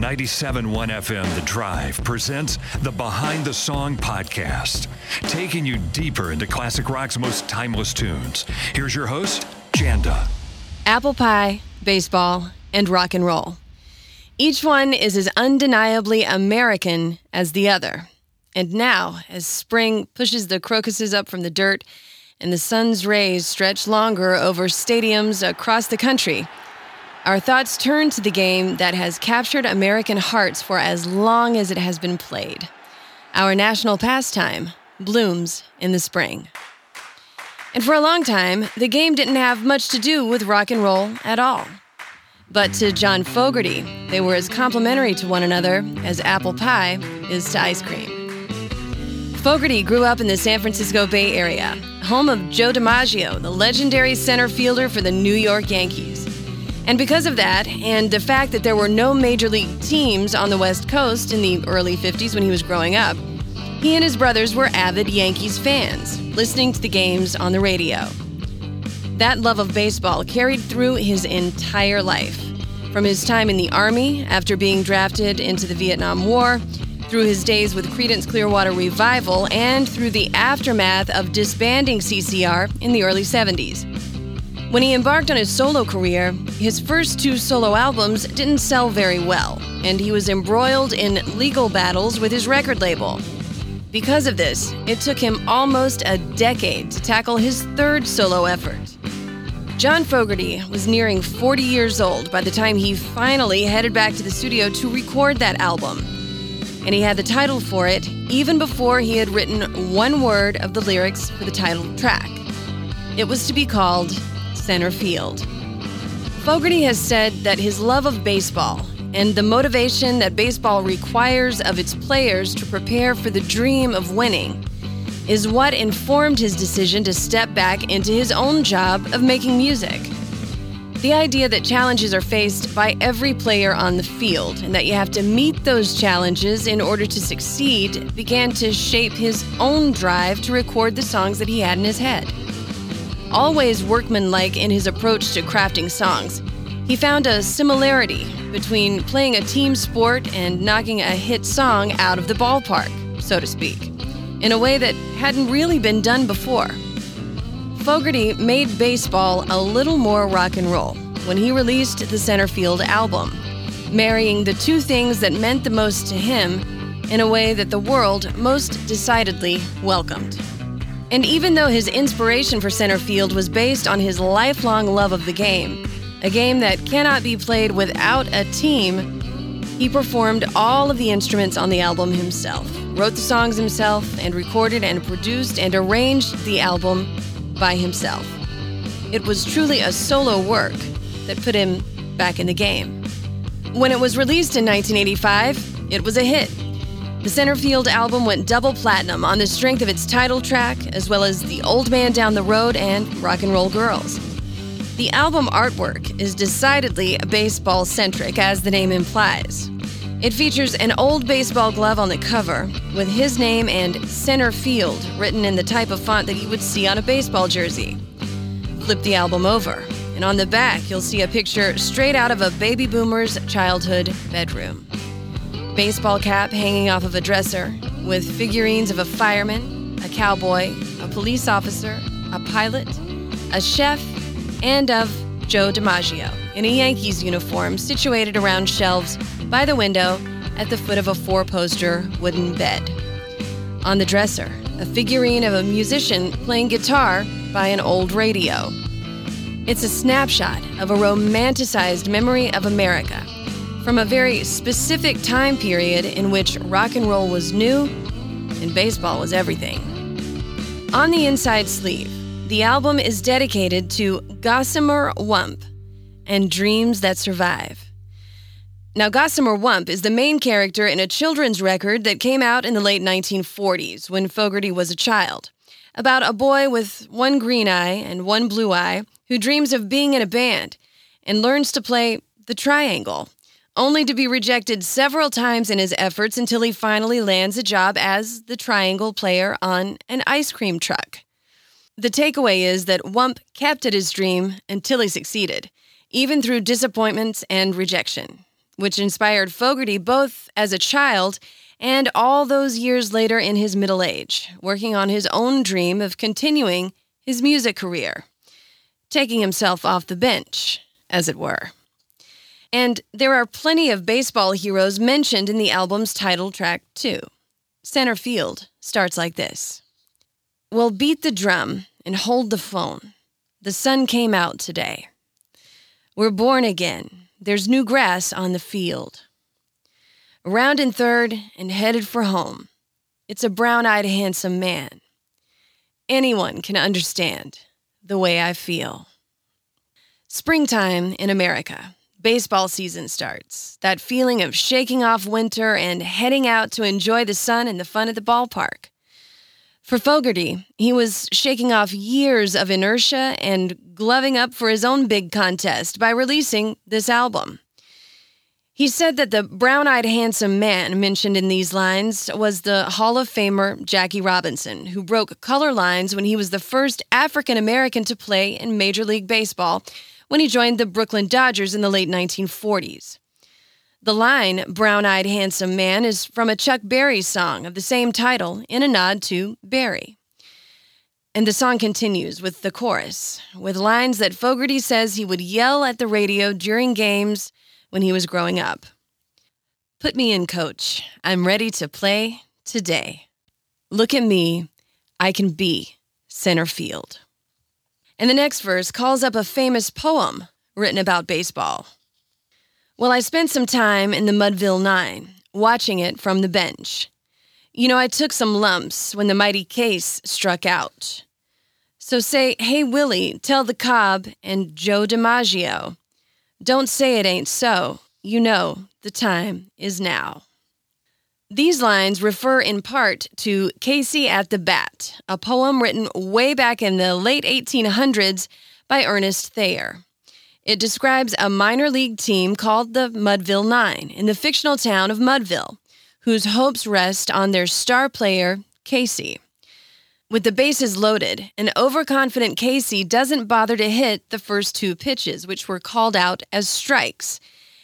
97.1 FM The Drive presents the Behind the Song podcast, taking you deeper into classic rock's most timeless tunes. Here's your host, Janda. Apple pie, baseball, and rock and roll. Each one is as undeniably American as the other. And now, as spring pushes the crocuses up from the dirt and the sun's rays stretch longer over stadiums across the country, our thoughts turn to the game that has captured American hearts for as long as it has been played. Our national pastime blooms in the spring. And for a long time, the game didn't have much to do with rock and roll at all. But to John Fogerty, they were as complementary to one another as apple pie is to ice cream. Fogerty grew up in the San Francisco Bay Area, home of Joe DiMaggio, the legendary center fielder for the New York Yankees. And because of that, and the fact that there were no major league teams on the West Coast in the early 50s when he was growing up, he and his brothers were avid Yankees fans, listening to the games on the radio. That love of baseball carried through his entire life. From his time in the Army after being drafted into the Vietnam War, through his days with Creedence Clearwater Revival, and through the aftermath of disbanding CCR in the early 70s. When he embarked on his solo career, his first two solo albums didn't sell very well, and he was embroiled in legal battles with his record label. Because of this, it took him almost a decade to tackle his third solo effort. John Fogerty was nearing 40 years old by the time he finally headed back to the studio to record that album. And he had the title for it even before he had written one word of the lyrics for the title track. It was to be called center field. Fogerty has said that his love of baseball and the motivation that baseball requires of its players to prepare for the dream of winning is what informed his decision to step back into his own job of making music. The idea that challenges are faced by every player on the field and that you have to meet those challenges in order to succeed began to shape his own drive to record the songs that he had in his head always workmanlike in his approach to crafting songs. He found a similarity between playing a team sport and knocking a hit song out of the ballpark, so to speak, in a way that hadn't really been done before. Fogerty made baseball a little more rock and roll when he released the Centerfield album, marrying the two things that meant the most to him in a way that the world most decidedly welcomed. And even though his inspiration for center field was based on his lifelong love of the game, a game that cannot be played without a team, he performed all of the instruments on the album himself, wrote the songs himself, and recorded and produced and arranged the album by himself. It was truly a solo work that put him back in the game. When it was released in 1985, it was a hit the Centerfield album went double platinum on the strength of its title track, as well as The Old Man Down the Road and Rock and Roll Girls. The album artwork is decidedly baseball centric, as the name implies. It features an old baseball glove on the cover, with his name and center field written in the type of font that you would see on a baseball jersey. Flip the album over, and on the back, you'll see a picture straight out of a baby boomer's childhood bedroom baseball cap hanging off of a dresser with figurines of a fireman, a cowboy, a police officer, a pilot, a chef, and of Joe DiMaggio in a Yankees uniform situated around shelves by the window at the foot of a four poster wooden bed. On the dresser, a figurine of a musician playing guitar by an old radio. It's a snapshot of a romanticized memory of America from a very specific time period in which rock and roll was new and baseball was everything. On the inside sleeve, the album is dedicated to Gossamer Wump and Dreams That Survive. Now, Gossamer Wump is the main character in a children's record that came out in the late 1940s when Fogerty was a child, about a boy with one green eye and one blue eye who dreams of being in a band and learns to play the triangle, only to be rejected several times in his efforts until he finally lands a job as the triangle player on an ice cream truck. The takeaway is that Wump kept at his dream until he succeeded, even through disappointments and rejection which inspired Fogerty both as a child and all those years later in his middle age, working on his own dream of continuing his music career, taking himself off the bench, as it were. And there are plenty of baseball heroes mentioned in the album's title track, too. Center Field starts like this Well, beat the drum and hold the phone. The sun came out today. We're born again there's new grass on the field. Around in third and headed for home. It's a brown eyed, handsome man. Anyone can understand the way I feel. Springtime in America. Baseball season starts. That feeling of shaking off winter and heading out to enjoy the sun and the fun at the ballpark. For Fogerty, he was shaking off years of inertia and gloving up for his own big contest by releasing this album. He said that the brown eyed handsome man mentioned in these lines was the Hall of Famer Jackie Robinson, who broke color lines when he was the first African American to play in Major League Baseball when he joined the Brooklyn Dodgers in the late 1940s. The line, Brown Eyed Handsome Man, is from a Chuck Berry song of the same title in a nod to Berry. And the song continues with the chorus, with lines that Fogerty says he would yell at the radio during games when he was growing up. Put me in, coach. I'm ready to play today. Look at me. I can be center field. And the next verse calls up a famous poem written about baseball. Well, I spent some time in the Mudville Nine, watching it from the bench. You know, I took some lumps when the mighty case struck out. So say, hey, Willie, tell Ty Cobb and Joe DiMaggio. Don't say it ain't so. You know, the time is now. These lines refer in part to Casey at the Bat, a poem written way back in the late 1800s by Ernest Thayer. It describes a minor league team called the Mudville Nine in the fictional town of Mudville, whose hopes rest on their star player, Casey. With the bases loaded, an overconfident Casey doesn't bother to hit the first two pitches, which were called out as strikes,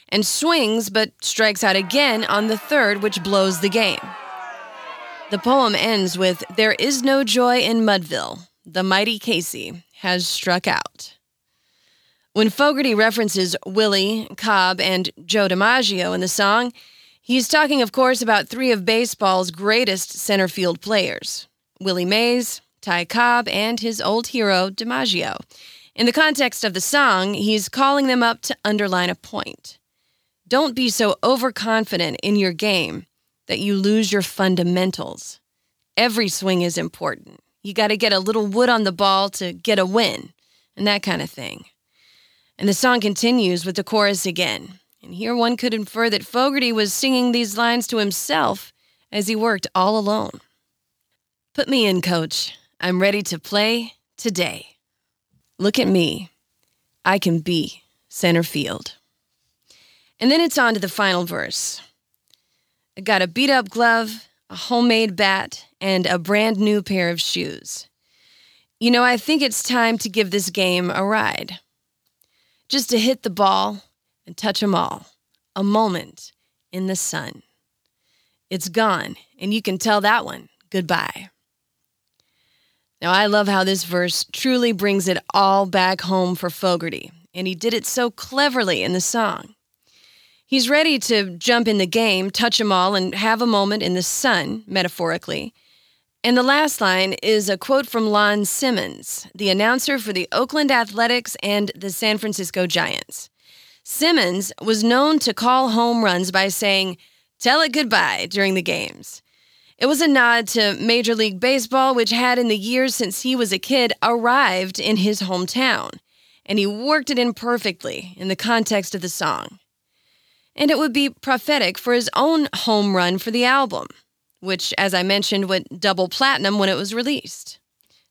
and swings but strikes out again on the third, which blows the game. The poem ends with There is no joy in Mudville. The mighty Casey has struck out. When Fogerty references Willie, Cobb, and Joe DiMaggio in the song, he's talking, of course, about three of baseball's greatest center field players Willie Mays, Ty Cobb, and his old hero, DiMaggio. In the context of the song, he's calling them up to underline a point. Don't be so overconfident in your game that you lose your fundamentals. Every swing is important. You got to get a little wood on the ball to get a win, and that kind of thing. And the song continues with the chorus again. And here one could infer that Fogerty was singing these lines to himself as he worked all alone. Put me in, coach. I'm ready to play today. Look at me. I can be center field. And then it's on to the final verse. I got a beat up glove, a homemade bat, and a brand new pair of shoes. You know, I think it's time to give this game a ride just to hit the ball and touch them all. A moment in the sun. It's gone, and you can tell that one goodbye. Now, I love how this verse truly brings it all back home for Fogerty, and he did it so cleverly in the song. He's ready to jump in the game, touch them all, and have a moment in the sun, metaphorically. And the last line is a quote from Lon Simmons, the announcer for the Oakland Athletics and the San Francisco Giants. Simmons was known to call home runs by saying, Tell it goodbye during the games. It was a nod to Major League Baseball, which had, in the years since he was a kid, arrived in his hometown, and he worked it in perfectly in the context of the song. And it would be prophetic for his own home run for the album, which, as I mentioned, went double platinum when it was released.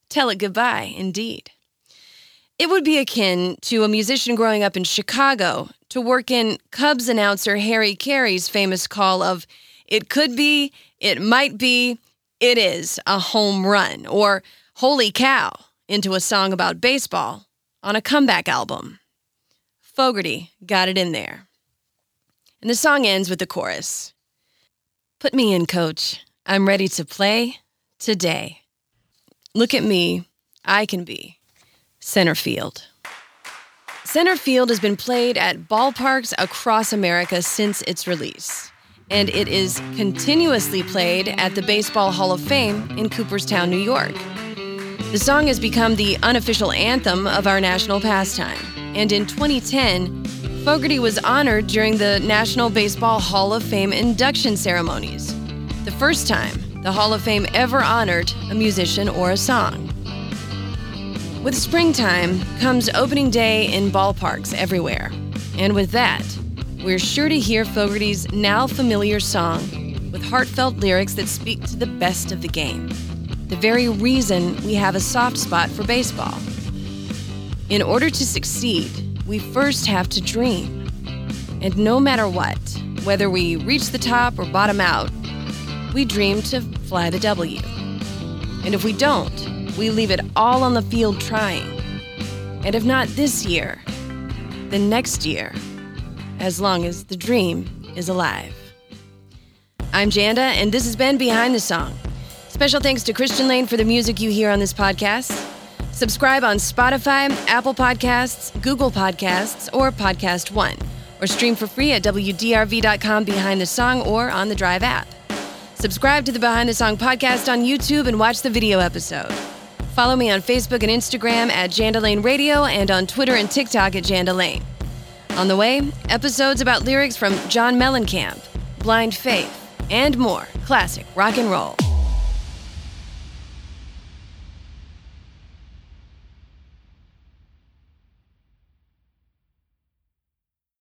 Tell it goodbye, indeed. It would be akin to a musician growing up in Chicago to work in Cubs announcer Harry Caray's famous call of, It could be, it might be, it is a home run, or Holy cow, into a song about baseball on a comeback album. Fogerty got it in there. And the song ends with the chorus Put me in, coach. I'm ready to play today. Look at me. I can be center field. Center field has been played at ballparks across America since its release, and it is continuously played at the Baseball Hall of Fame in Cooperstown, New York. The song has become the unofficial anthem of our national pastime, and in 2010, Fogerty was honored during the National Baseball Hall of Fame induction ceremonies, the first time the Hall of Fame ever honored a musician or a song. With springtime comes opening day in ballparks everywhere. And with that, we're sure to hear Fogerty's now familiar song with heartfelt lyrics that speak to the best of the game, the very reason we have a soft spot for baseball. In order to succeed, we first have to dream. And no matter what, whether we reach the top or bottom out, we dream to fly the W. And if we don't, we leave it all on the field trying. And if not this year, then next year, as long as the dream is alive. I'm Janda, and this has been Behind the Song. Special thanks to Christian Lane for the music you hear on this podcast. Subscribe on Spotify, Apple Podcasts, Google Podcasts, or Podcast One, or stream for free at WDRV.com behind the song or on the Drive app. Subscribe to the Behind the Song podcast on YouTube and watch the video episode. Follow me on Facebook and Instagram at Jandalane Radio and on Twitter and TikTok at Jandalane. On the way, episodes about lyrics from John Mellencamp, Blind Faith, and more classic rock and roll.